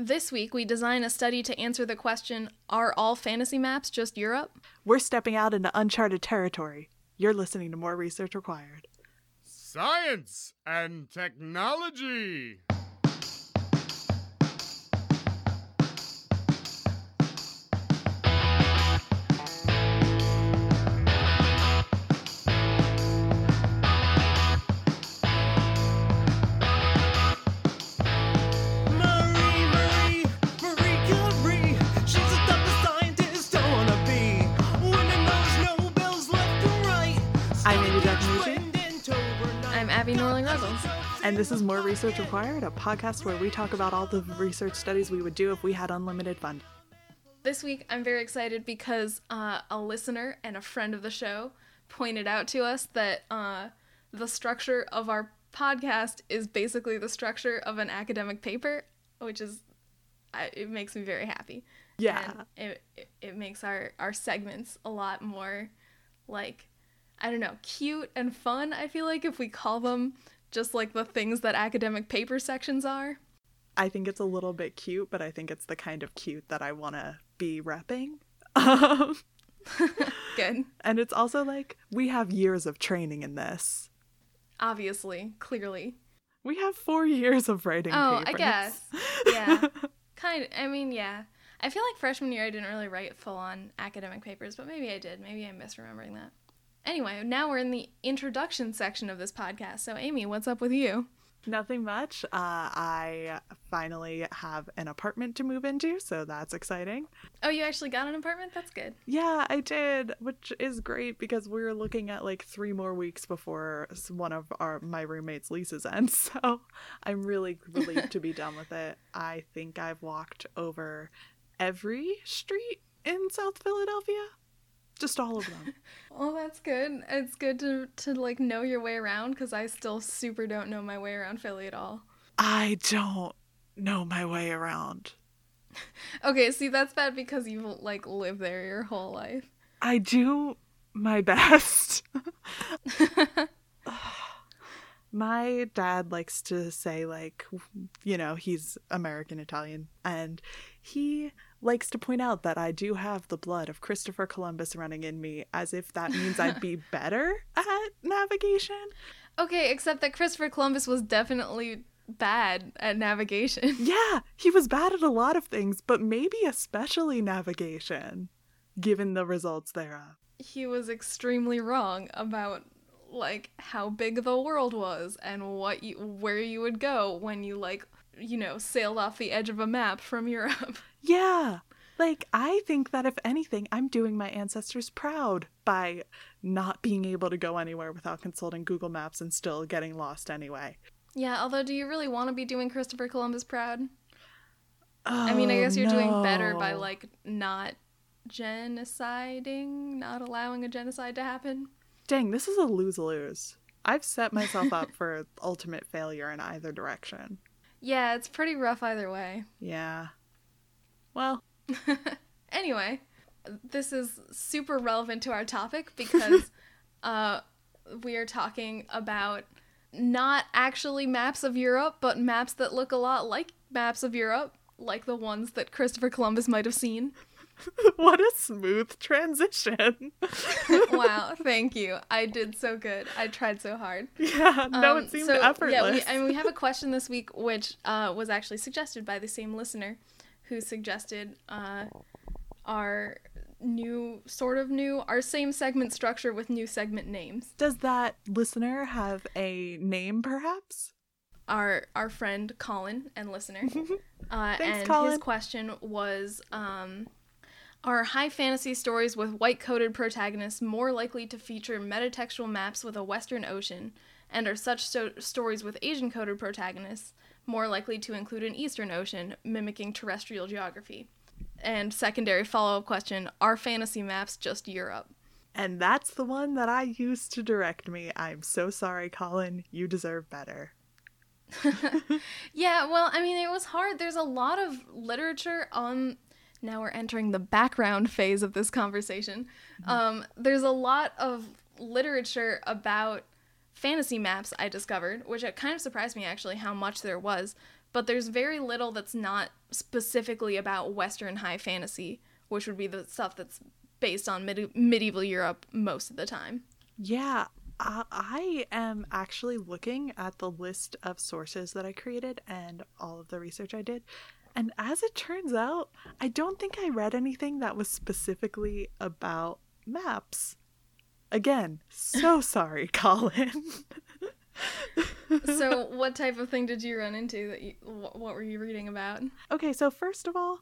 This week, we design a study to answer the question Are all fantasy maps just Europe? We're stepping out into uncharted territory. You're listening to More Research Required. Science and technology. Abby Norling. And this is More Research Required, a podcast where we talk about all the research studies we would do if we had unlimited funding. This week, I'm very excited because uh, a listener and a friend of the show pointed out to us that uh, the structure of our podcast is basically the structure of an academic paper, which is, I, it makes me very happy. Yeah. And it, it, it makes our, our segments a lot more, like, I don't know, cute and fun, I feel like, if we call them just like the things that academic paper sections are. I think it's a little bit cute, but I think it's the kind of cute that I want to be repping. Um, Good. and it's also like we have years of training in this. Obviously, clearly. We have four years of writing Oh, papers. I guess. Yeah. kind of. I mean, yeah. I feel like freshman year I didn't really write full on academic papers, but maybe I did. Maybe I'm misremembering that. Anyway, now we're in the introduction section of this podcast. So, Amy, what's up with you? Nothing much. Uh, I finally have an apartment to move into, so that's exciting. Oh, you actually got an apartment? That's good. Yeah, I did, which is great because we're looking at like three more weeks before one of our my roommates' leases ends. So I'm really relieved to be done with it. I think I've walked over every street in South Philadelphia, just all of them. Well, that's good. It's good to, to like know your way around because I still super don't know my way around Philly at all. I don't know my way around. Okay, see, that's bad because you like live there your whole life. I do my best. my dad likes to say like you know he's american italian and he likes to point out that i do have the blood of christopher columbus running in me as if that means i'd be better at navigation Okay, except that Christopher Columbus was definitely bad at navigation. yeah he was bad at a lot of things but maybe especially navigation given the results thereof he was extremely wrong about like how big the world was and what you where you would go when you like you know sailed off the edge of a map from Europe. Yeah. Like, I think that if anything, I'm doing my ancestors proud by not being able to go anywhere without consulting Google Maps and still getting lost anyway. yeah, although do you really want to be doing Christopher Columbus proud? Oh, I mean, I oh, guess you're doing better by like not genociding, not allowing a genocide to happen. Dang, this is a lose lose. I've set myself up for ultimate failure in either direction. Yeah, it's pretty rough either way. Yeah. Well, anyway, this is super relevant to our topic because uh, we are talking about not actually maps of Europe, but maps that look a lot like maps of Europe, like the ones that Christopher Columbus might have seen. what a smooth transition. wow, thank you. I did so good. I tried so hard. yeah, no, Um, it seemed so, effortless. Yeah, we, and we have a question this week, which uh, was actually suggested by the same listener, who suggested uh, our new, sort of new, our same segment structure with new segment names. Does that listener have a name, perhaps? Our our friend Colin and listener, uh, Thanks, and his question was. Um, are high fantasy stories with white coated protagonists more likely to feature metatextual maps with a Western ocean? And are such sto- stories with Asian coded protagonists more likely to include an Eastern ocean, mimicking terrestrial geography? And secondary follow up question Are fantasy maps just Europe? And that's the one that I used to direct me. I'm so sorry, Colin. You deserve better. Yeah, well, I mean, it was hard. There's a lot of literature on. Now we're entering the background phase of this conversation. Um, there's a lot of literature about fantasy maps I discovered, which it kind of surprised me actually how much there was. but there's very little that's not specifically about Western high fantasy, which would be the stuff that's based on medi- medieval Europe most of the time. Yeah, I am actually looking at the list of sources that I created and all of the research I did. And as it turns out, I don't think I read anything that was specifically about maps. Again, so sorry, Colin. so, what type of thing did you run into that you, what were you reading about? Okay, so first of all,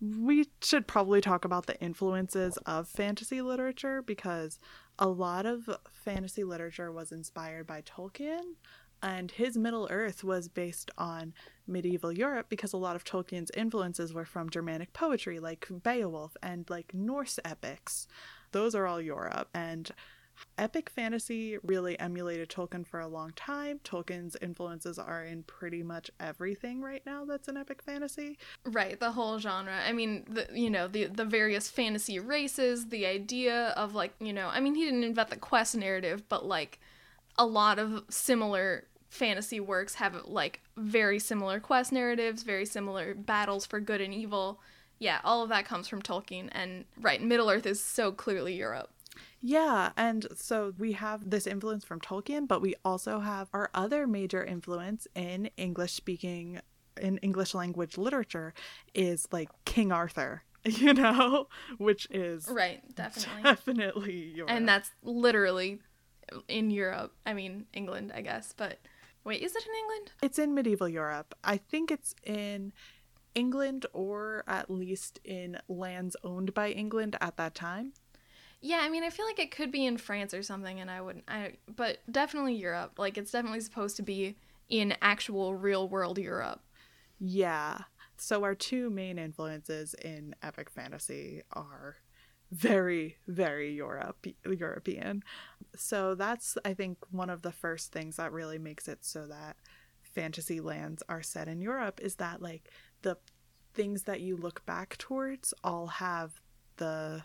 we should probably talk about the influences of fantasy literature because a lot of fantasy literature was inspired by Tolkien, and his Middle Earth was based on medieval Europe because a lot of Tolkien's influences were from Germanic poetry like Beowulf and like Norse epics. Those are all Europe, and epic fantasy really emulated Tolkien for a long time. Tolkien's influences are in pretty much everything right now that's an epic fantasy. Right, the whole genre. I mean, the you know the the various fantasy races, the idea of like you know, I mean, he didn't invent the quest narrative, but like a lot of similar fantasy works have like very similar quest narratives, very similar battles for good and evil. Yeah, all of that comes from Tolkien, and right, Middle Earth is so clearly Europe. Yeah, and so we have this influence from Tolkien, but we also have our other major influence in English speaking in English language literature is like King Arthur, you know, which is Right, definitely. definitely Europe. and that's literally in Europe. I mean, England, I guess, but wait, is it in England? it's in medieval Europe. I think it's in England or at least in lands owned by England at that time. Yeah, I mean, I feel like it could be in France or something, and I wouldn't. I but definitely Europe. Like it's definitely supposed to be in actual real world Europe. Yeah. So our two main influences in epic fantasy are very very Europe European. So that's I think one of the first things that really makes it so that fantasy lands are set in Europe is that like the things that you look back towards all have the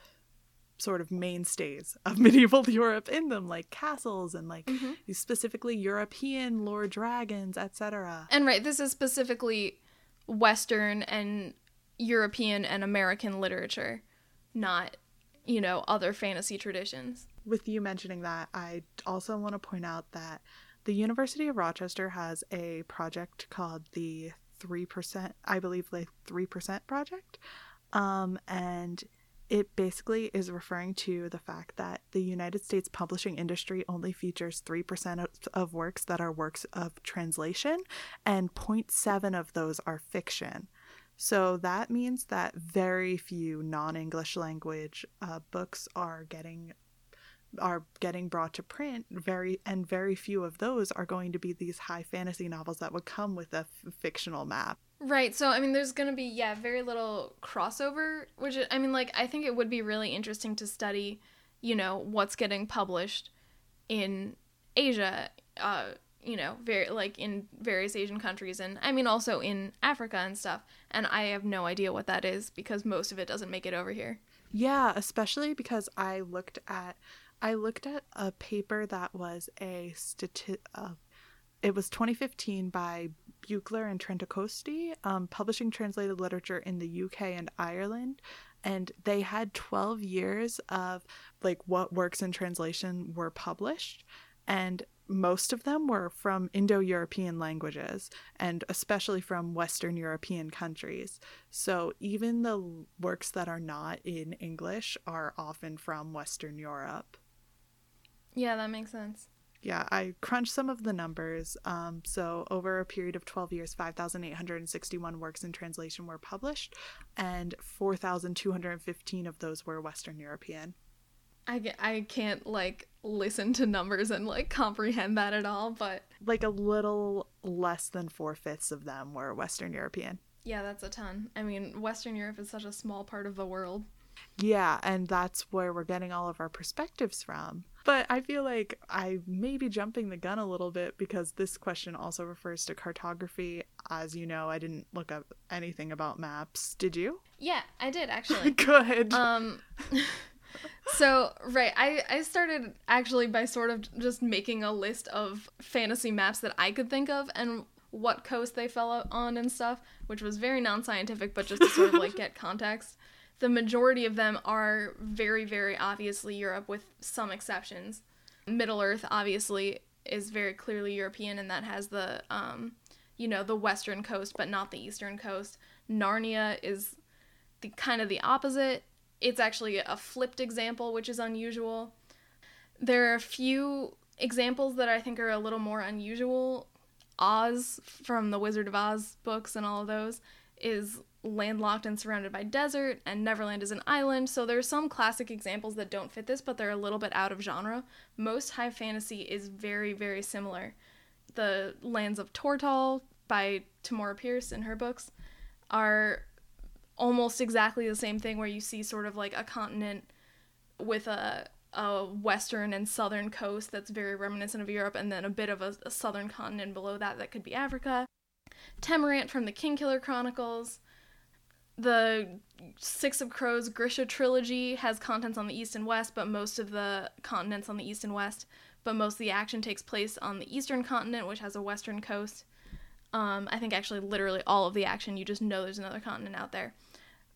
sort of mainstays of medieval Europe in them like castles and like mm-hmm. these specifically European lore dragons etc. And right, this is specifically Western and European and American literature, not you know other fantasy traditions. with you mentioning that, I also want to point out that the University of Rochester has a project called the 3%, I believe, the 3% project. Um, and it basically is referring to the fact that the United States publishing industry only features 3% of, of works that are works of translation, and 0.7 of those are fiction. So that means that very few non-English language uh, books are getting are getting brought to print very and very few of those are going to be these high fantasy novels that would come with a f- fictional map Right. So I mean, there's gonna be yeah very little crossover, which I mean, like I think it would be really interesting to study, you know, what's getting published in Asia. Uh, you know, very like in various Asian countries, and I mean also in Africa and stuff. And I have no idea what that is because most of it doesn't make it over here. yeah especially because i looked at i looked at a paper that was a stati- uh, it was 2015 by Buchler and Trentacosti, um, publishing translated literature in the UK and Ireland. And they had 12 years of like what works in translation were published. And most of them were from Indo European languages and especially from Western European countries. So even the works that are not in English are often from Western Europe. Yeah, that makes sense. Yeah, I crunched some of the numbers. Um, so, over a period of 12 years, 5,861 works in translation were published, and 4,215 of those were Western European. I, I can't like listen to numbers and like comprehend that at all, but Like a little less than four fifths of them were Western European. yeah, that's a ton. I mean, Western Europe is such a small part of the world. Yeah, and that's where we're getting all of our perspectives from. But I feel like I may be jumping the gun a little bit because this question also refers to cartography. As you know, I didn't look up anything about maps. Did you? Yeah, I did actually. Good. um so right I, I started actually by sort of just making a list of fantasy maps that i could think of and what coast they fell on and stuff, which was very non-scientific, but just to sort of like get context. The majority of them are very, very obviously Europe, with some exceptions. Middle Earth obviously is very clearly European, and that has the, um, you know, the western coast, but not the eastern coast. Narnia is the kind of the opposite. It's actually a flipped example, which is unusual. There are a few examples that I think are a little more unusual. Oz from the Wizard of Oz books and all of those is landlocked and surrounded by desert, and Neverland is an island. So there are some classic examples that don't fit this, but they're a little bit out of genre. Most high fantasy is very, very similar. The Lands of Tortall by Tamora Pierce in her books are almost exactly the same thing where you see sort of like a continent with a a western and southern coast that's very reminiscent of Europe and then a bit of a, a southern continent below that that could be Africa. Temerant from the Kingkiller Chronicles. The Six of Crows Grisha trilogy has contents on the east and west, but most of the continents on the east and west. But most of the action takes place on the eastern continent, which has a western coast. Um, I think actually literally all of the action, you just know there's another continent out there.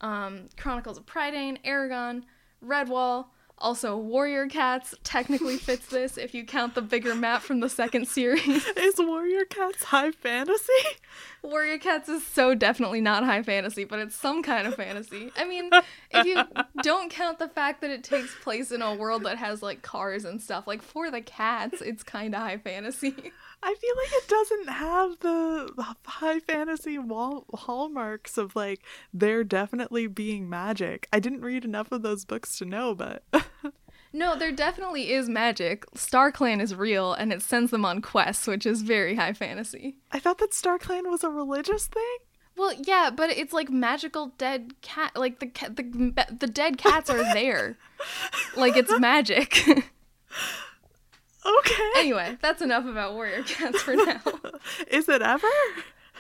Um, Chronicles of Prydain, Eragon, Redwall, also Warrior Cats technically fits this if you count the bigger map from the second series. Is Warrior Cats high fantasy? Warrior Cats is so definitely not high fantasy, but it's some kind of fantasy. I mean, if you don't count the fact that it takes place in a world that has like cars and stuff, like for the cats, it's kind of high fantasy. I feel like it doesn't have the high fantasy wall hallmarks of like there definitely being magic. I didn't read enough of those books to know, but No, there definitely is magic. Star Clan is real and it sends them on quests, which is very high fantasy. I thought that Star Clan was a religious thing. Well, yeah, but it's like magical dead cat. Like the ca- the the dead cats are there. like it's magic. Okay. anyway, that's enough about warrior cats for now. Is it ever?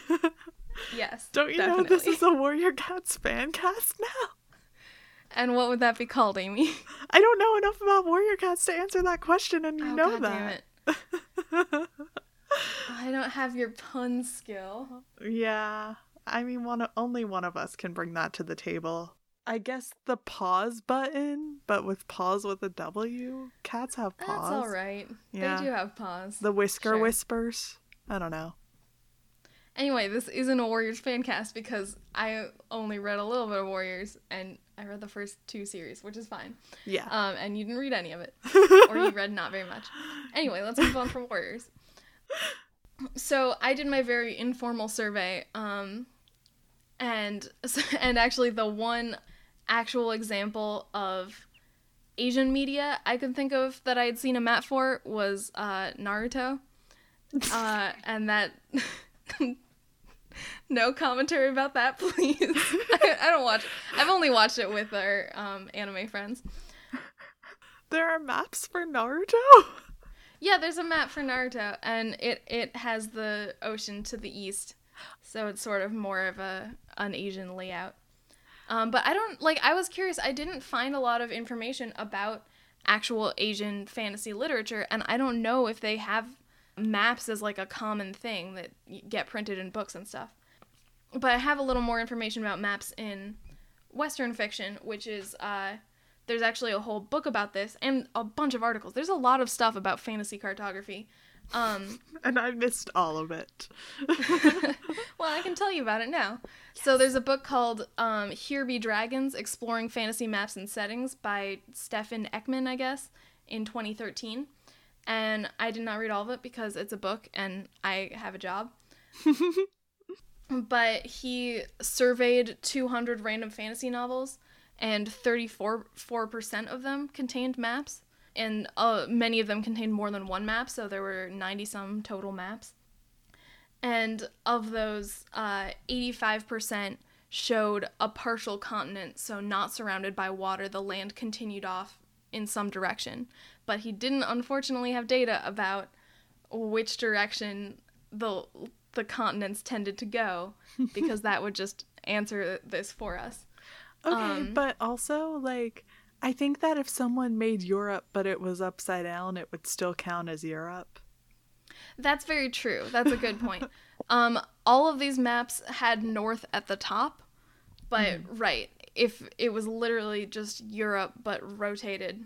yes. Don't you definitely. know this is a Warrior Cats fan cast now? And what would that be called, Amy? I don't know enough about Warrior Cats to answer that question, and you oh, know God that. damn it. I don't have your pun skill. Yeah, I mean, one only one of us can bring that to the table. I guess the pause button, but with pause with a W. Cats have That's all right. Yeah. They do have paws. The whisker Sure. whispers. I don't know. Anyway, this isn't a Warriors fan cast because I only read a little bit of Warriors and I read the first two series, which is fine. Yeah. Um, and you didn't read any of it, or you read not very much. Anyway, let's move on from Warriors. So I did my very informal survey, um, and and actually the one actual example of Asian media I could think of that I had seen a map for was uh, Naruto, uh, and that. no commentary about that, please. I, I don't watch. I've only watched it with our um, anime friends. there are maps for Naruto. Yeah, there's a map for Naruto, and it it has the ocean to the east, so it's sort of more of a an Asian layout. Um, but I don't like. I was curious. I didn't find a lot of information about actual Asian fantasy literature, and I don't know if they have maps as like a common thing that get printed in books and stuff. But I have a little more information about maps in Western fiction, which is uh, there's actually a whole book about this and a bunch of articles. There's a lot of stuff about fantasy cartography. Um, and I missed all of it. well, I can tell you about it now. So there's a book called um, Here Be Dragons: Exploring Fantasy Maps and Settings by Stefan Ekman, I guess, in 2013. And I did not read all of it because it's a book and I have a job. but he surveyed 200 random fantasy novels, and 34 4% of them contained maps. And uh, many of them contained more than one map, so there were 90 some total maps. And of those, uh, 85% showed a partial continent, so not surrounded by water. The land continued off in some direction. But he didn't, unfortunately, have data about which direction the the continents tended to go, because that would just answer this for us. Okay, Um, but also like I think that if someone made Europe but it was upside down, it would still count as Europe. That's very true. That's a good point. um, all of these maps had north at the top, but right, if it was literally just Europe but rotated.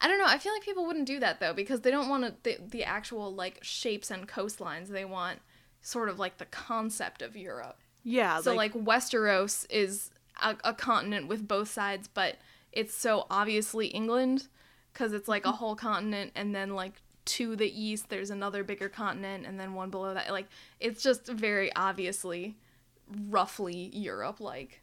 I don't know. I feel like people wouldn't do that though because they don't want to, the, the actual like shapes and coastlines. They want sort of like the concept of Europe. Yeah, So like, Westeros is a, a continent with both sides, but it's so obviously England because it's like a whole continent, and then like to the east there's another bigger continent, and then one below that. Like it's just very obviously, roughly Europe like.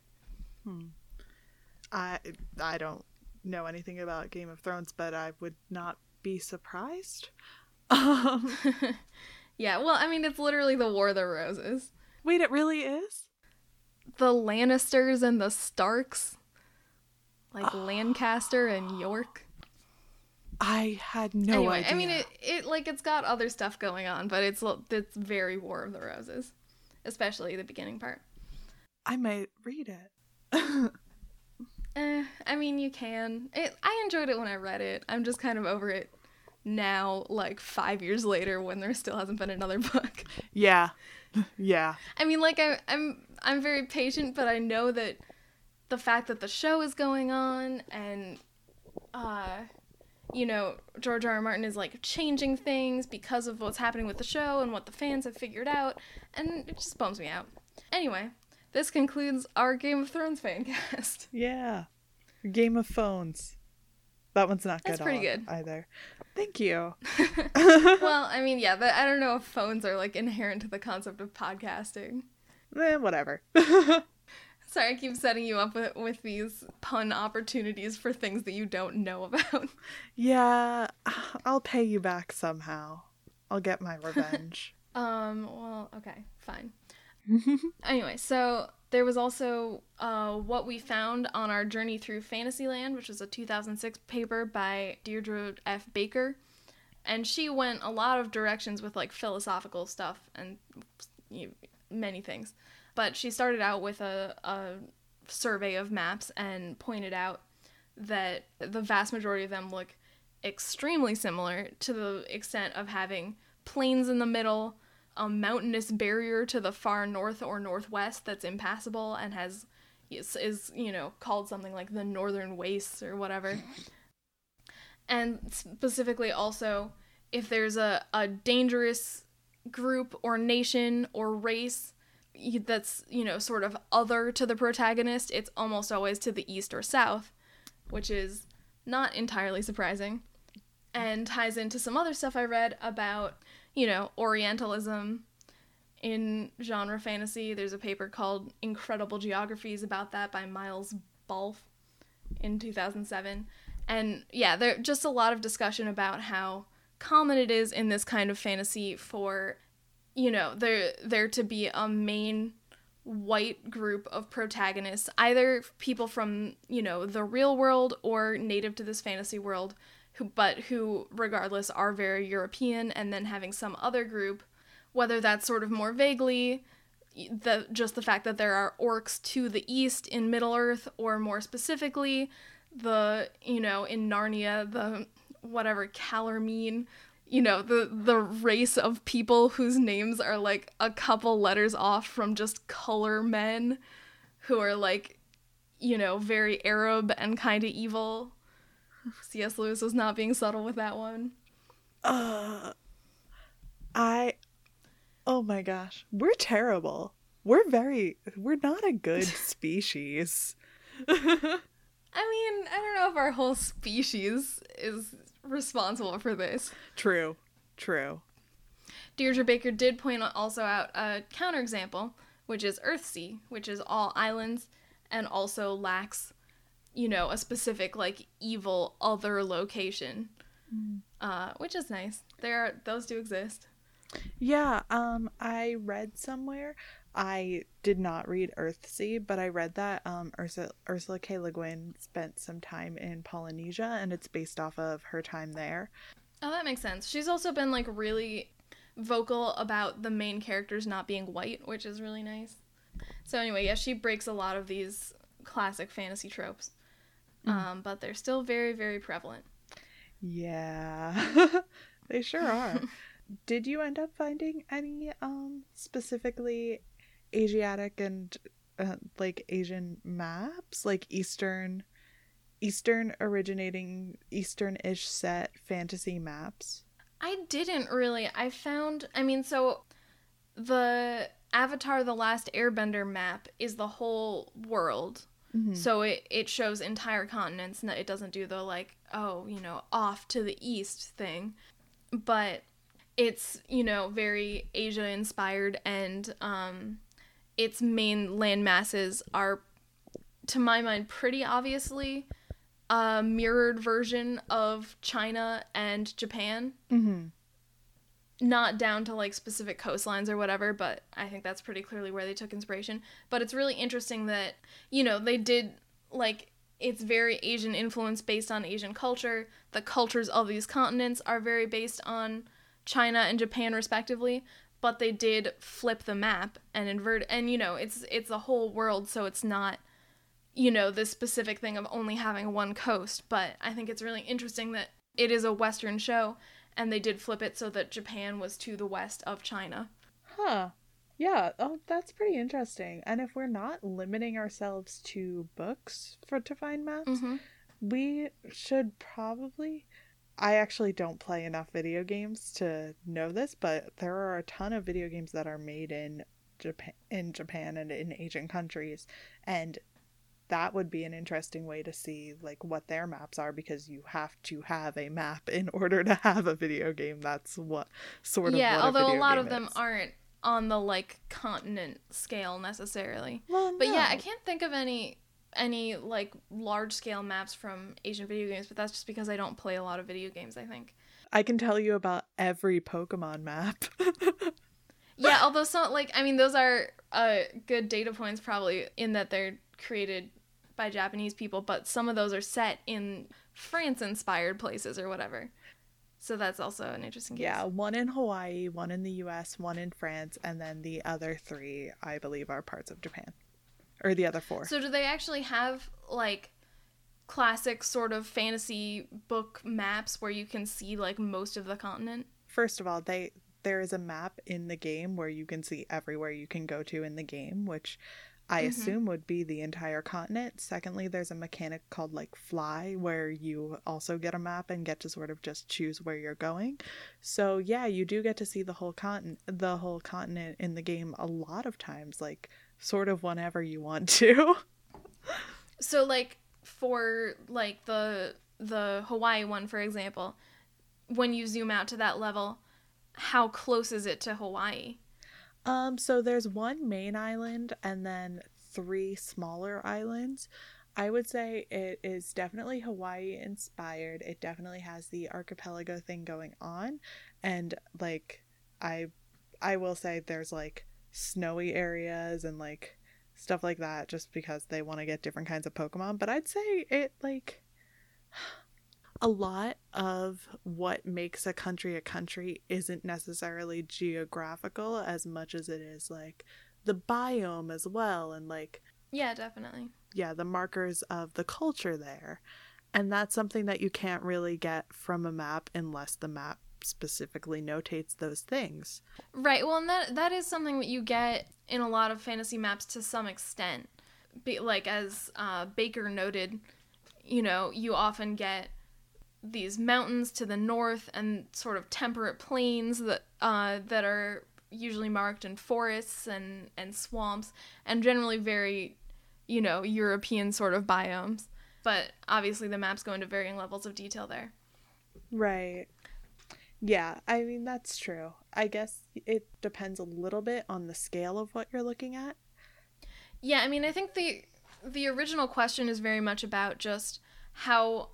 I I don't know anything about Game of Thrones, but I would not be surprised. Um, Yeah, well, I mean it's literally the War of the Roses. wait, it really is? The Lannisters and the Starks, like Lancaster and York. I had no anyway, idea. I mean, it, it like it's got other stuff going on, but it's it's very War of the Roses, especially the beginning part. I might read it. Eh, I mean, you can. It, I enjoyed it when I read it. I'm just kind of over it now, like five years later, when there still hasn't been another book. yeah, yeah. I mean, like I, I'm I'm very patient, but I know that the fact that the show is going on and uh you know, George R. R. Martin is like changing things because of what's happening with the show and what the fans have figured out, and it just bums me out. Anyway, this concludes our Game of Thrones fan cast. Yeah. Game of Phones. That one's not good That's pretty good. either. Thank you. well, I mean, yeah, but I don't know if phones are like inherent to the concept of podcasting. Eh, whatever. Sorry, I keep setting you up with, with these pun opportunities for things that you don't know about. yeah, I'll pay you back somehow. I'll get my revenge. Um, well, okay, fine. anyway, so there was also uh, what we found on our journey through Fantasyland, which was a 2006 paper by Deirdre F. Baker. And she went a lot of directions with like philosophical stuff and you many things. But she started out with a, a survey of maps and pointed out that the vast majority of them look extremely similar to the extent of having plains in the middle, a mountainous barrier to the far north or northwest that's impassable and has is, is you know called something like the northern wastes or whatever. and specifically also if there's a, a dangerous group or nation or race that's you know sort of other to the protagonist it's almost always to the east or south which is not entirely surprising and ties into some other stuff i read about you know orientalism in genre fantasy. There's a paper called incredible geographies about that by Myles Balfe in 2007 and yeah there just a lot of discussion about how common it is in this kind of fantasy for you know there there to be a main white group of protagonists either people from you know the real world or native to this fantasy world who but who regardless are very european and then having some other group whether that's sort of more vaguely the just the fact that there are orcs to the east in middle earth or more specifically the you know in narnia the whatever Calormene, you know, the the race of people whose names are like a couple letters off from just color men who are like, you know, very Arab and kind of evil. C.S. Lewis was not being subtle with that one. uh, I. Oh my gosh. We're terrible. We're very. We're not a good species. I mean, I don't know if our whole species is responsible for this. True. True. Deirdre Baker did point also out a counterexample, which is Earthsea, which is all islands and also lacks, you know, a specific like evil other location, uh, which is nice. There, are, those do exist. Yeah, um I read somewhere I did not read Earthsea, but I read that um Ursula, Ursula K. Le Guin spent some time in Polynesia and it's based off of her time there. Oh, that makes sense. She's also been like really vocal about the main characters not being white, which is really nice. So anyway, yeah, she breaks a lot of these classic fantasy tropes, um, but they're still very, very prevalent. Yeah. they sure are. did you end up finding any um specifically Asiatic and uh, like Asian maps, like Eastern, Eastern originating Eastern-ish set fantasy maps? I didn't really. I found, I mean, so the Avatar The Last Airbender map is the whole world. Mhm. So it, it shows entire continents. and It doesn't do the, like, oh, you know, off to the east thing. But it's, you know, very Asia inspired and um, its main land masses are, to my mind, pretty obviously a mirrored version of China and Japan Mm-hmm. not down to like specific coastlines or whatever, but I think that's pretty clearly where they took inspiration. But it's really interesting that, you know, they did like it's very Asian influence based on Asian culture. The cultures of these continents are very based on China and Japan respectively, but they did flip the map and invert and you know, it's it's a whole world so it's not you know, this specific thing of only having one coast, but I think it's really interesting that it is a western show and they did flip it so that Japan was to the west of China. Huh. Yeah, oh that's pretty interesting. And if we're not limiting ourselves to books for to find maps, Mm-hmm. we should probably I actually don't play enough video games to know this, but there are a ton of video games that are made in Japan in Japan and in Asian countries and that would be an interesting way to see like what their maps are because you have to have a map in order to have a video game. That's what sort of Yeah, although a video lot of them is. aren't on the like continent scale necessarily. Well, But yeah, I can't think of any any like large scale maps from Asian video games, but that's just because I don't play a lot of video games, I think. I can tell you about every Pokemon map. Yeah, although some like I mean those are uh good data points probably in that they're created by Japanese people, but some of those are set in France inspired places or whatever. So that's also an interesting case. yeah, one in Hawaii, one in the US, one in France, and then the other three, I believe, are parts of Japan. Or the other four. So do they actually have like classic sort of fantasy book maps where you can see like most of the continent? First of all, they there is a map in the game where you can see everywhere you can go to in the game, which I Mhm. assume would be the entire continent. Secondly, there's a mechanic called like Fly where you also get a map and get to sort of just choose where you're going. So yeah, you do get to see the whole continent the whole continent in the game a lot of times, like sort of whenever you want to. So like for like the the Hawaii one for example, when you zoom out to that level, how close is it to Hawaii? Um, so there's one main island and then three smaller islands. I would say it is definitely Hawaii inspired. It definitely has the archipelago thing going on and like I I will say there's like snowy areas and like stuff like that just because they want to get different kinds of Pokemon, but I'd say it like a lot of what makes a country a country isn't necessarily geographical as much as it is like the biome as well and like Yeah, definitely. yeah the markers of the culture there and that's something that you can't really get from a map unless the map specifically notates those things Right. Well, and that that is something that you get in a lot of fantasy maps to some extent. Be, like as uh, Baker noted, you know, you often get these mountains to the north and sort of temperate plains that uh, that are usually marked in forests and and swamps and generally very, you know, European sort of biomes. But obviously, the maps go into varying levels of detail there. right yeah i mean that's true. I guess it depends a little bit on the scale of what you're looking at. Yeah, I mean, I think the the original question is very much about just how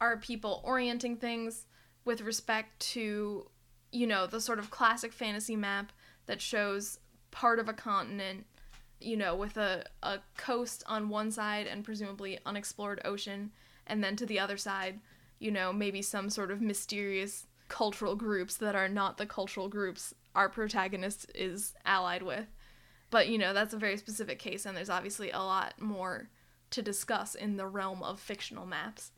are people orienting things with respect to, you know, the sort of classic fantasy map that shows part of a continent, you know, with a, a coast on one side and presumably unexplored ocean, and then to the other side, you know, maybe some sort of mysterious cultural groups that are not the cultural groups our protagonist is allied with. But you know, that's a very specific case, and there's obviously a lot more to discuss in the realm of fictional maps.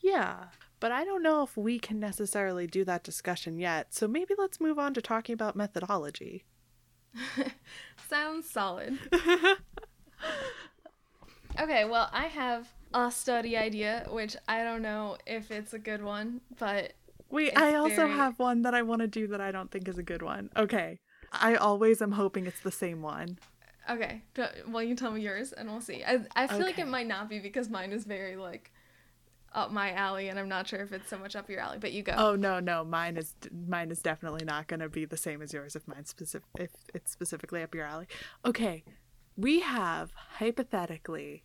Yeah. But I don't know if we can necessarily do that discussion yet. So maybe let's move on to talking about methodology. Sounds solid. okay, well, I have a study idea, which I don't know if it's a good one, but Wait, It's I also very- have one that I want to do that I don't think is a good one. Okay. I always am hoping it's the same one. okay. Well, you tell me yours, and we'll see. I I feel like it might not be because mine is very like up my alley, and I'm not sure if it's so much up your alley. But you go. Oh no, no, mine is mine is definitely not going to be the same as yours if mine's specific if it's specifically up your alley. Okay. We have hypothetically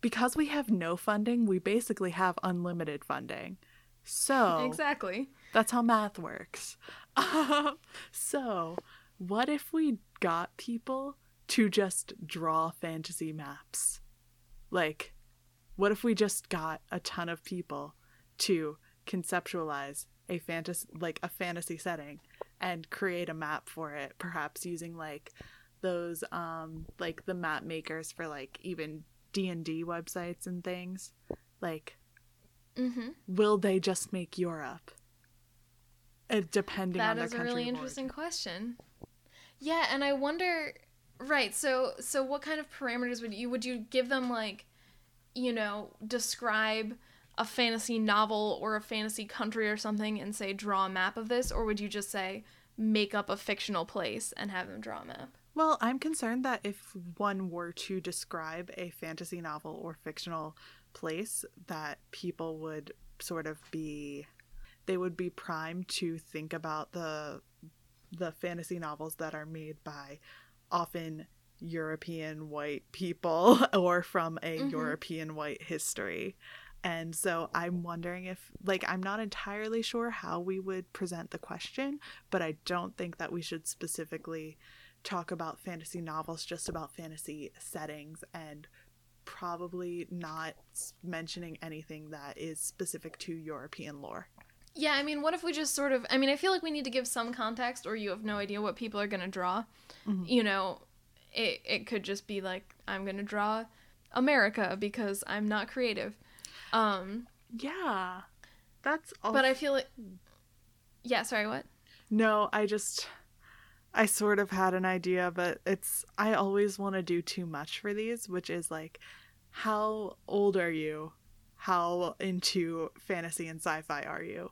because we have no funding, we basically have unlimited funding. So, Exactly. That's how math works. Um, so, what if we got people to just draw fantasy maps? Like, what if we just got a ton of people to conceptualize a fantasy like a fantasy setting and create a map for it, perhaps using like those um like the map makers for like even D&D websites and things. Like Mm-hmm. will they just make Europe? Uh, depending on That their is a really interesting question. Yeah, and I wonder right, so so what kind of parameters would you would you give them like you know, describe a fantasy novel or a fantasy country or something and say draw a map of this or would you just say make up a fictional place and have them draw a map? Well, I'm concerned that if one were to describe a fantasy novel or fictional place, that people would sort of be they would be primed to think about the the fantasy novels that are made by often European white people or from a Mhm. European white history. And so I'm wondering if, like, I'm not entirely sure how we would present the question, but I don't think that we should specifically talk about fantasy novels, just about fantasy settings, and probably not mentioning anything that is specific to European lore. Yeah, I mean, what if we just sort of I mean, I feel like we need to give some context or you have no idea what people are going to draw. Mhm. You know, it it could just be like I'm going to draw America because I'm not creative. Um, Yeah. That's all. but I feel like Yeah, sorry, what? No, I just I sort of had an idea, but it's I always want to do too much for these, which is like how old are you? How into fantasy and sci-fi are you?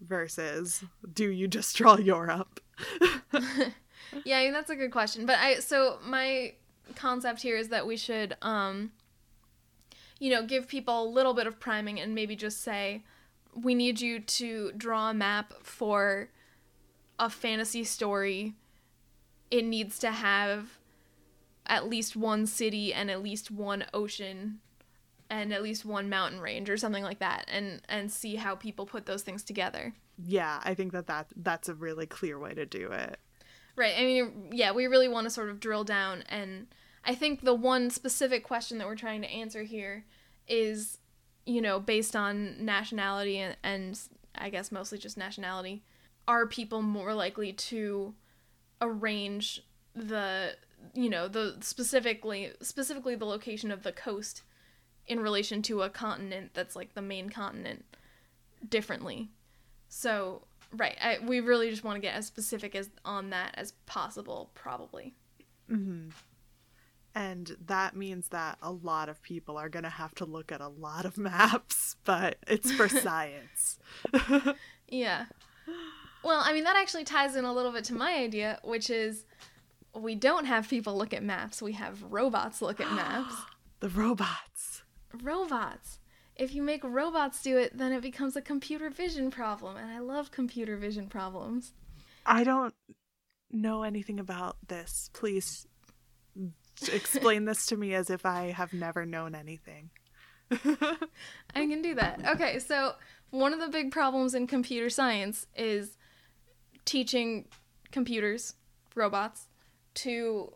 Versus do you just draw Europe? yeah, I mean, that's a good question. But I so my concept here is that we should um you know, give people a little bit of priming and maybe just say we need you to draw a map for a fantasy story. It needs to have at least one city and at least one ocean and at least one mountain range or something like that and and see how people put those things together. yeah, I think that, that that's a really clear way to do it. Right. I mean, yeah, we really want to sort of drill down. And I think the one specific question that we're trying to answer here is, you know, based on nationality and, and I guess mostly just nationality. Are people more likely to arrange the, you know, the specifically specifically the location of the coast in relation to a continent that's like the main continent differently? So Right. I, we really just want to get as specific as on that as possible, probably. hmm And that means that a lot of people are going to have to look at a lot of maps, but it's for science. Yeah. Well, I mean, that actually ties in a little bit to my idea, which is we don't have people look at maps, we have robots look at maps. the robots. robots. If you make robots do it, then it becomes a computer vision problem, and I love computer vision problems. I don't know anything about this. Please explain this to me as if I have never known anything. I can do that. Okay, so one of the big problems in computer science is teaching computers, robots, to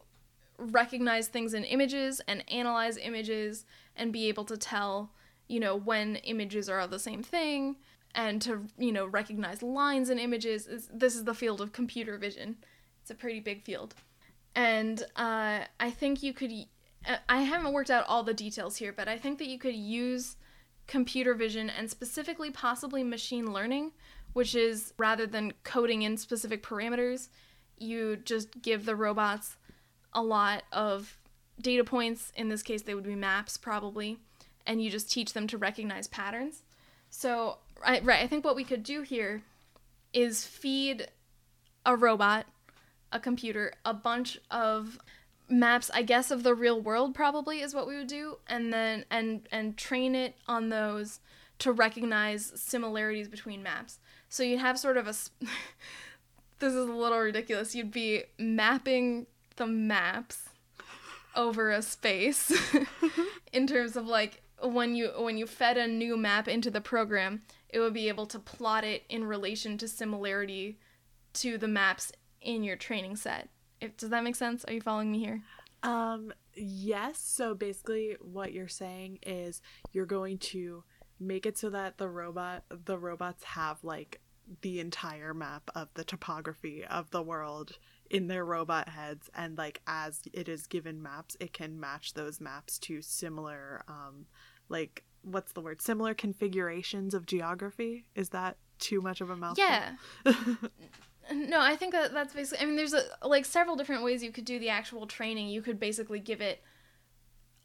recognize things in images and analyze images and be able to tell, you know, when images are the same thing and to, you know, recognize lines in images. This is the field of computer vision. It's a pretty big field. And uh, I think you could. uh, I haven't worked out all the details here, but I think that you could use computer vision and specifically possibly machine learning, which is rather than coding in specific parameters, you just give the robots a lot of data points. In this case, they would be maps probably, and you just teach them to recognize patterns. So, right, right, I think what we could do here is feed a robot, a computer, a bunch of maps i guess of the real world probably is what we would do and then and and train it on those to recognize similarities between maps so you'd have sort of a. this is a little ridiculous you'd be mapping the maps over a space in terms of like when you when you fed a new map into the program it would be able to plot it in relation to similarity to the maps in your training set if, does that make sense are you following me here Um, yes. So basically, what you're saying is you're going to make it so that the robot, the robots have like the entire map of the topography of the world in their robot heads, and like as it is given maps, it can match those maps to similar, um, like what's the word? Similar configurations of geography. Is that too much of a mouthful? yeah no i think that that's basically i mean there's a, like several different ways you could do the actual training you could basically give it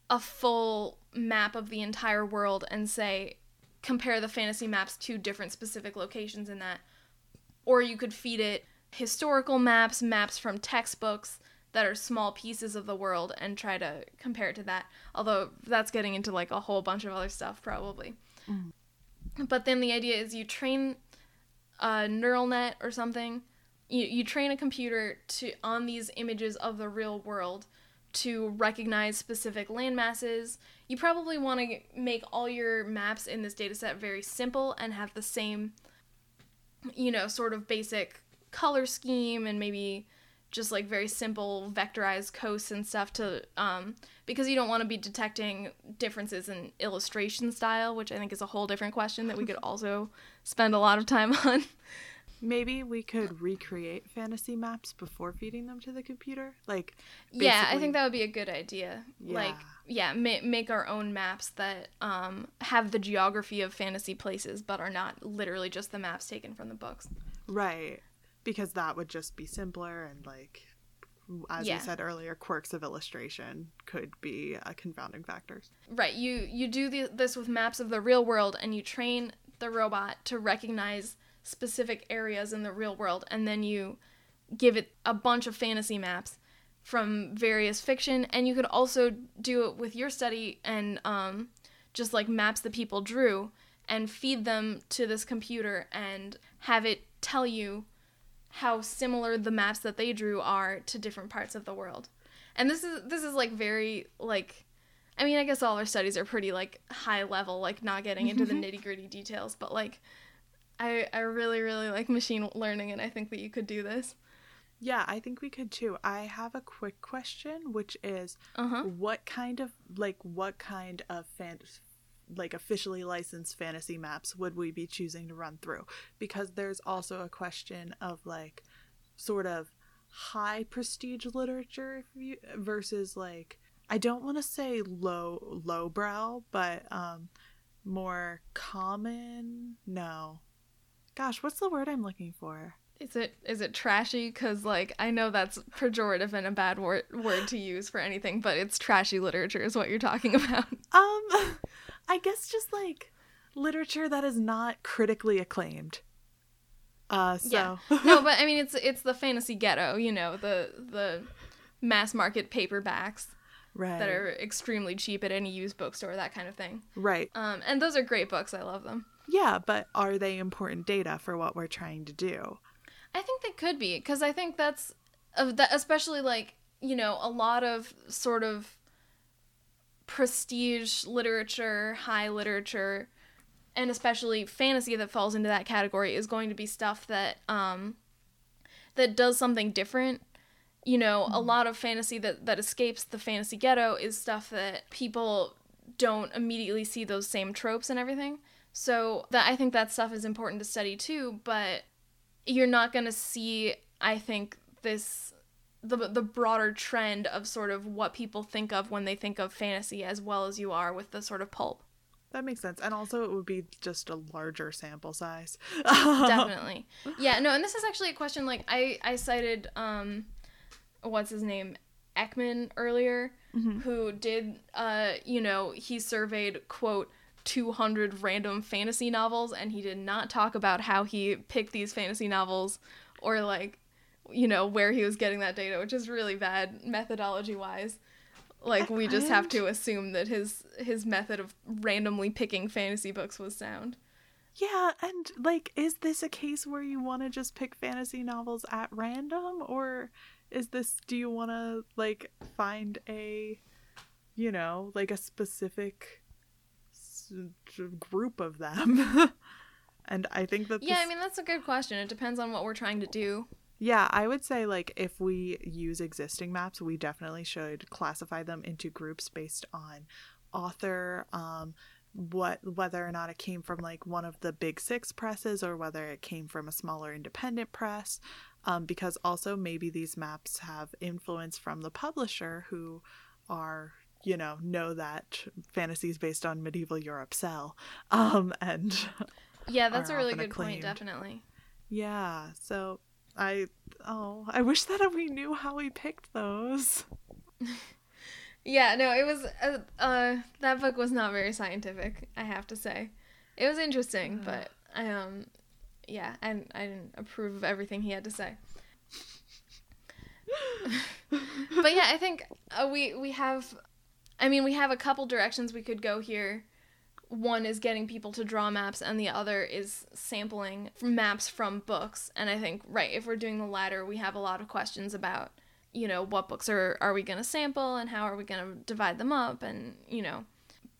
a full map of the entire world and say compare the fantasy maps to different specific locations in that or you could feed it historical maps maps from textbooks that are small pieces of the world and try to compare it to that. Although that's getting into like a whole bunch of other stuff probably. Mm. But then the idea is you train a neural net or something. You, you train a computer to on these images of the real world to recognize specific land masses you probably want to make all your maps in this data set very simple and have the same you know sort of basic color scheme and maybe just like very simple vectorized coasts and stuff to um because you don't want to be detecting differences in illustration style which i think is a whole different question that we could also spend a lot of time on Maybe we could recreate fantasy maps before feeding them to the computer. Like, yeah i think that would be a good idea like Yeah. yeah ma- make our own maps that um have the geography of fantasy places but are not literally just the maps taken from the books Right. Because that would just be simpler and like as Yeah. you said earlier, quirks of illustration could be uh, confounding factors. Right. You you do the, this with maps of the real world, and you train the robot to recognize specific areas in the real world, and then you give it a bunch of fantasy maps from various fiction, and you could also do it with your study and um, just like maps that people drew, and feed them to this computer and have it tell you how similar the maps that they drew are to different parts of the world. And this is this is like very like I mean, I guess all our studies are pretty like high level, like not getting into the nitty gritty details, but like I I really really like machine learning, and I think that you could do this. Yeah, I think we could too. I have a quick question, which is Uh huh. what kind of like what kind of fan like officially licensed fantasy maps would we be choosing to run through? Because there's also a question of like sort of high prestige literature you, versus like I don't want to say low lowbrow, but um more common. No. Gosh, what's the word I'm looking for? Is it is it trashy? Cause like I know that's pejorative and a bad word word to use for anything, but it's trashy literature is what you're talking about. Um, I guess just like literature that is not critically acclaimed. Uh, so Yeah. no, but I mean it's it's the fantasy ghetto, you know, the the mass market paperbacks right, that are extremely cheap at any used bookstore, that kind of thing. right, Um, and those are great books. I love them. Yeah, but are they important data for what we're trying to do? I think they could be because I think that's that, especially like you know a lot of sort of prestige literature, high literature, and especially fantasy that falls into that category is going to be stuff that um that does something different. You know, a lot of fantasy that that escapes the fantasy ghetto is stuff that people don't immediately see those same tropes and everything. So that I think that stuff is important to study too, but you're not going to see I think this the the broader trend of sort of what people think of when they think of fantasy as well as you are with the sort of pulp. that makes sense. And also, it would be just a larger sample size. definitely yeah no and this is actually a question like i i cited um what's his name ekman earlier who did uh you know he surveyed quote 200 random fantasy novels and he did not talk about how he picked these fantasy novels or like you know where he was getting that data which is really bad methodology wise like we just have to assume that his his method of randomly picking fantasy books was sound. Yeah, and like, is this a case where you want to just pick fantasy novels at random, or is this, do you want to like find a, you know, like a specific group of them? and I think that Yeah, this- I mean that's a good question. It depends on what we're trying to do. Yeah, I would say like if we use existing maps, we definitely should classify them into groups based on author, um, what whether or not it came from like one of the big six presses or whether it came from a smaller independent press. Um, because also maybe these maps have influence from the publisher who are you know know that fantasies based on medieval Europe sell. Um, and Yeah, that's a really good point, definitely. Yeah, so I oh, I wish that we knew how we picked those. Yeah, no, it was uh, uh that book was not very scientific, I have to say. It was interesting, but I um yeah, and I didn't approve of everything he had to say. but yeah, I think uh, we we have I mean, we have a couple directions we could go here. One is getting people to draw maps and the other is sampling maps from books. And I think right, if we're doing the latter, we have a lot of questions about you know what books are are we going to sample and how are we going to divide them up and you know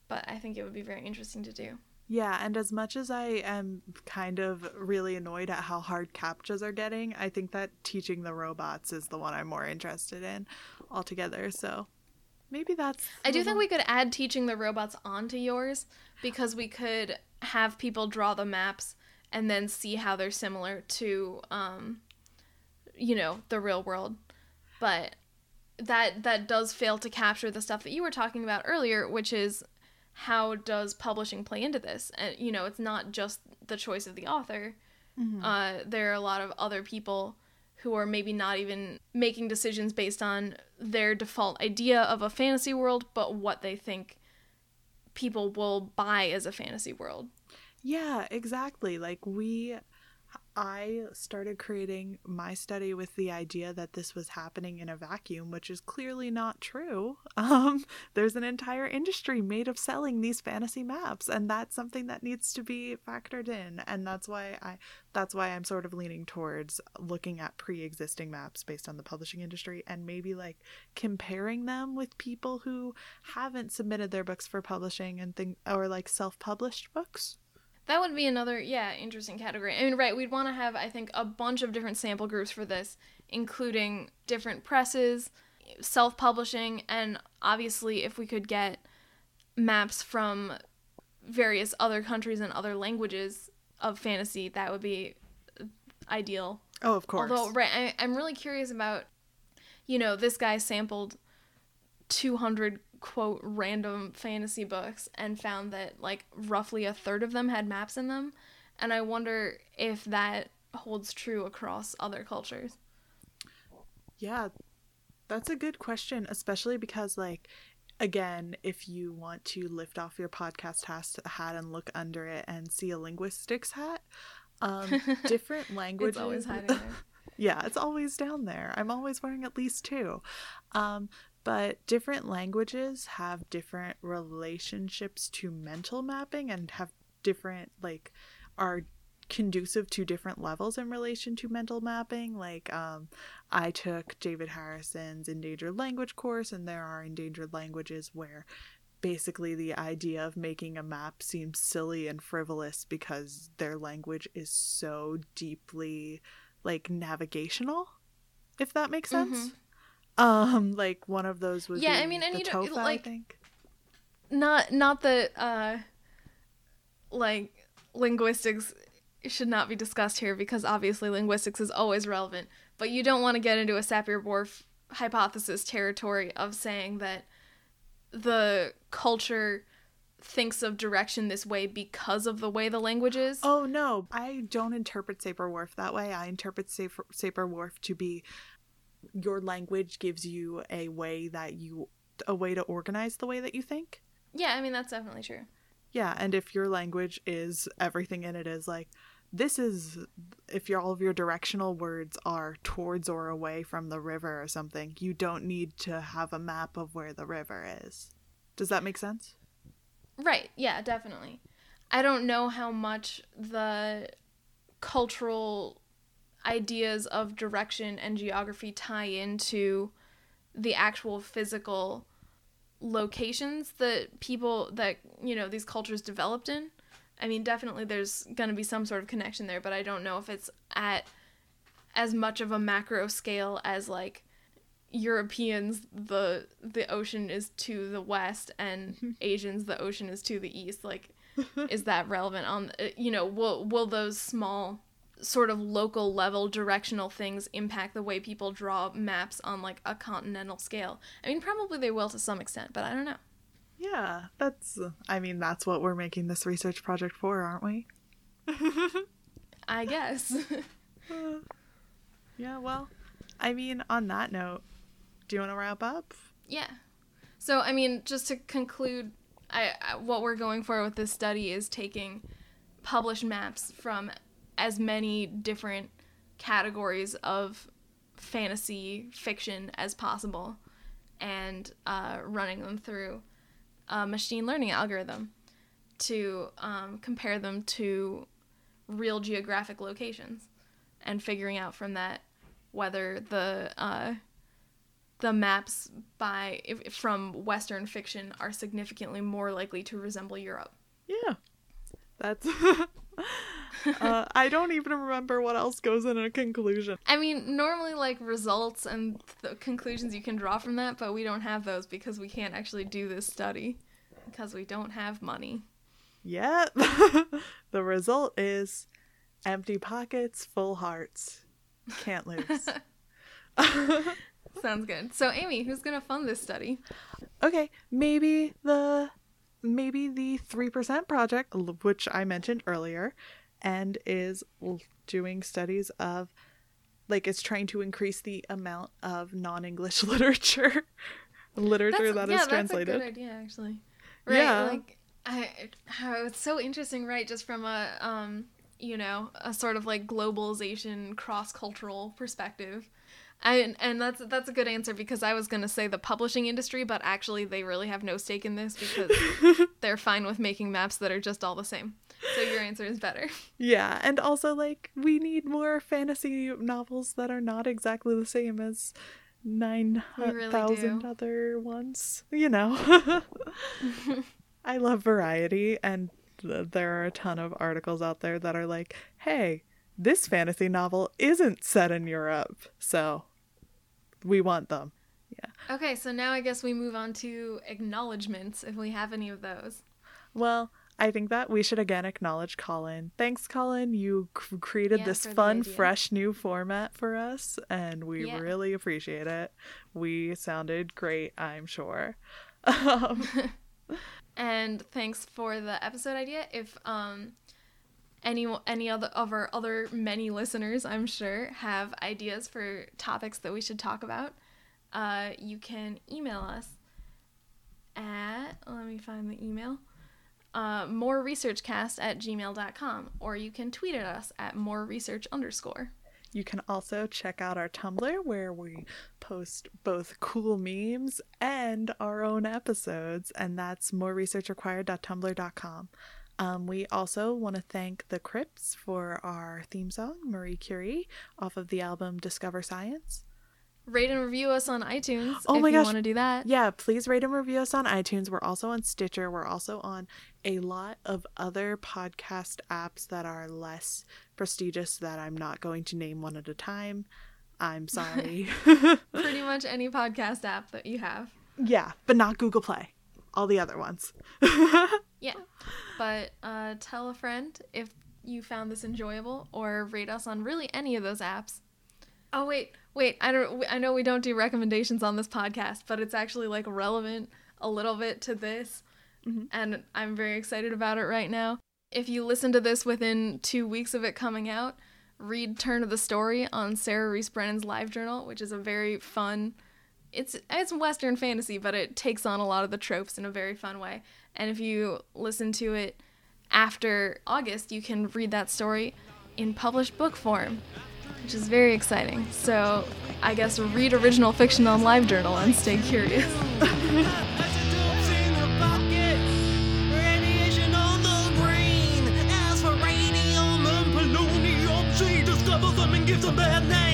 but i think it would be very interesting to do Yeah, and as much as I am kind of really annoyed at how hard captchas are getting, I think that teaching the robots is the one I'm more interested in altogether. So maybe that's i do think we could add teaching the robots onto yours because we could have people draw the maps and then see how they're similar to um you know the real world. But that that does fail to capture the stuff that you were talking about earlier which is how does publishing play into this? And you know it's not just the choice of the author. Uh, there are a lot of other people who are maybe not even making decisions based on their default idea of a fantasy world but what they think people will buy as a fantasy world Yeah, exactly. Like we I started creating my study with the idea that this was happening in a vacuum, which is clearly not true. Um there's an entire industry made of selling these fantasy maps and that's something that needs to be factored in and that's why I that's why I'm sort of leaning towards looking at pre-existing maps based on the publishing industry and maybe like comparing them with people who haven't submitted their books for publishing and think or like self-published books. That would be another, yeah, interesting category. I mean, right, we'd want to have, I think, a bunch of different sample groups for this, including different presses, self publishing, and obviously, if we could get maps from various other countries and other languages of fantasy, that would be ideal. Oh, of course. Although, right, I, I'm really curious about, you know, this guy sampled 200 quote random fantasy books and found that like roughly a third of them had maps in them. And I wonder if that holds true across other cultures. Yeah, that's a good question, especially because, like, again, if you want to lift off your podcast hat and look under it and see a linguistics hat, um, different languages. It's always hiding there. yeah, it's always down there. I'm always wearing at least two. Um, but different languages have different relationships to mental mapping and have different, like, are conducive to different levels in relation to mental mapping. Like, um, I took David Harrison's endangered language course, and there are endangered languages where basically the idea of making a map seems silly and frivolous because their language is so deeply like navigational if that makes sense um like one of those was Yeah, I mean, and you don't- Tofa, like- I think Not not that uh like linguistics should not be discussed here because obviously linguistics is always relevant, but you don't want to get into a Sapir-Whorf hypothesis territory of saying that the culture thinks of direction this way because of the way the language is. Oh no, I don't interpret Sapir-Whorf that way. I interpret Sapir-Whorf to be your language gives you a way that you a way to organize the way that you think. Yeah, I mean that's definitely true. Yeah, and if your language is everything in it is like this is if your all of your directional words are towards or away from the river or something, you don't need to have a map of where the river is. Does that make sense? Right. Yeah, definitely. I don't know how much the cultural ideas of direction and geography tie into the actual physical locations that people that you know these cultures developed in. I mean, definitely there's going to be some sort of connection there, but I don't know if it's at as much of a macro scale as like Europeans the the ocean is to the west and Asians the ocean is to the east like is that relevant on uh, you know will will those small sort of local level directional things impact the way people draw maps on like a continental scale i mean probably they will to some extent but i don't know Yeah, that's I mean that's what we're making this research project for, aren't we? i guess Yeah, well, I mean on that note, do you want to wrap up? yeah so i mean just to conclude I, I what we're going for with this study is taking published maps from as many different categories of fantasy fiction as possible and uh, running them through a machine learning algorithm to um, compare them to real geographic locations and figuring out from that whether the uh, the maps by if, from Western fiction are significantly more likely to resemble Europe. Yeah. That's uh, I don't even remember what else goes in a conclusion. I mean, normally like results and the conclusions you can draw from that, but we don't have those because we can't actually do this study because we don't have money. Yeah. the result is empty pockets, full hearts. Can't lose. Sounds good. So, Amy, who's gonna fund this study? okay, maybe the maybe the 3% project which I mentioned earlier and is doing studies of like it's trying to increase the amount of non-English literature literature that is yeah, translated. That's a good idea, actually. Right, Yeah. like I, how it's so interesting, right? Just from a um, you know, a sort of like globalization, cross cultural perspective. And and that's that's a good answer because I was gonna say the publishing industry, but actually they really have no stake in this because they're fine with making maps that are just all the same. So your answer is better. Yeah, and also like we need more fantasy novels that are not exactly the same as 9,000 really other ones. You know, I love variety, and th- there are a ton of articles out there that are like, "Hey, this fantasy novel isn't set in Europe, so we want them." Yeah. Okay, so now I guess we move on to acknowledgments if we have any of those. Well, I think that we should again acknowledge Colin. Thanks, Colin. You c- created Yeah, this fun, fresh new format for us, and we Yeah. really appreciate it. We sounded great, I'm sure. Um, and thanks for the episode idea. If um any any other of our other many listeners, I'm sure, have ideas for topics that we should talk about, uh, you can email us at let me find the email. Uh, moreresearchcast at gmail.com or you can tweet at us at more research underscore you can also check out our Tumblr where we post both cool memes and our own episodes, and that's moreresearchrequired.tumblr.com. Um, we also want to thank the Crips for our theme song, Marie Curie, off of the album Discover Science. rate and review us on itunes Oh if my you gosh. want to do that Yeah, please rate and review us on iTunes. We're also on Stitcher. We're also on a lot of other podcast apps that are less prestigious that I'm not going to name one at a time. I'm sorry. pretty much any podcast app that you have yeah, but not Google Play. All the other ones. Yeah. But uh, tell a friend if you found this enjoyable or rate us on really any of those apps. Oh wait, wait. I don't I know we don't do recommendations on this podcast, but it's actually like relevant a little bit to this. Mm-hmm. and I'm very excited about it right now. If you listen to this within two weeks of it coming out, read Turn of the Story on Sarah Rees Brennan's Live Journal, which is a very fun. It's it's Western fantasy, but it takes on a lot of the tropes in a very fun way. And if you listen to it after August, you can read that story in published book form, which is very exciting. So I guess read original fiction on Live Journal and stay curious. them bad. Maria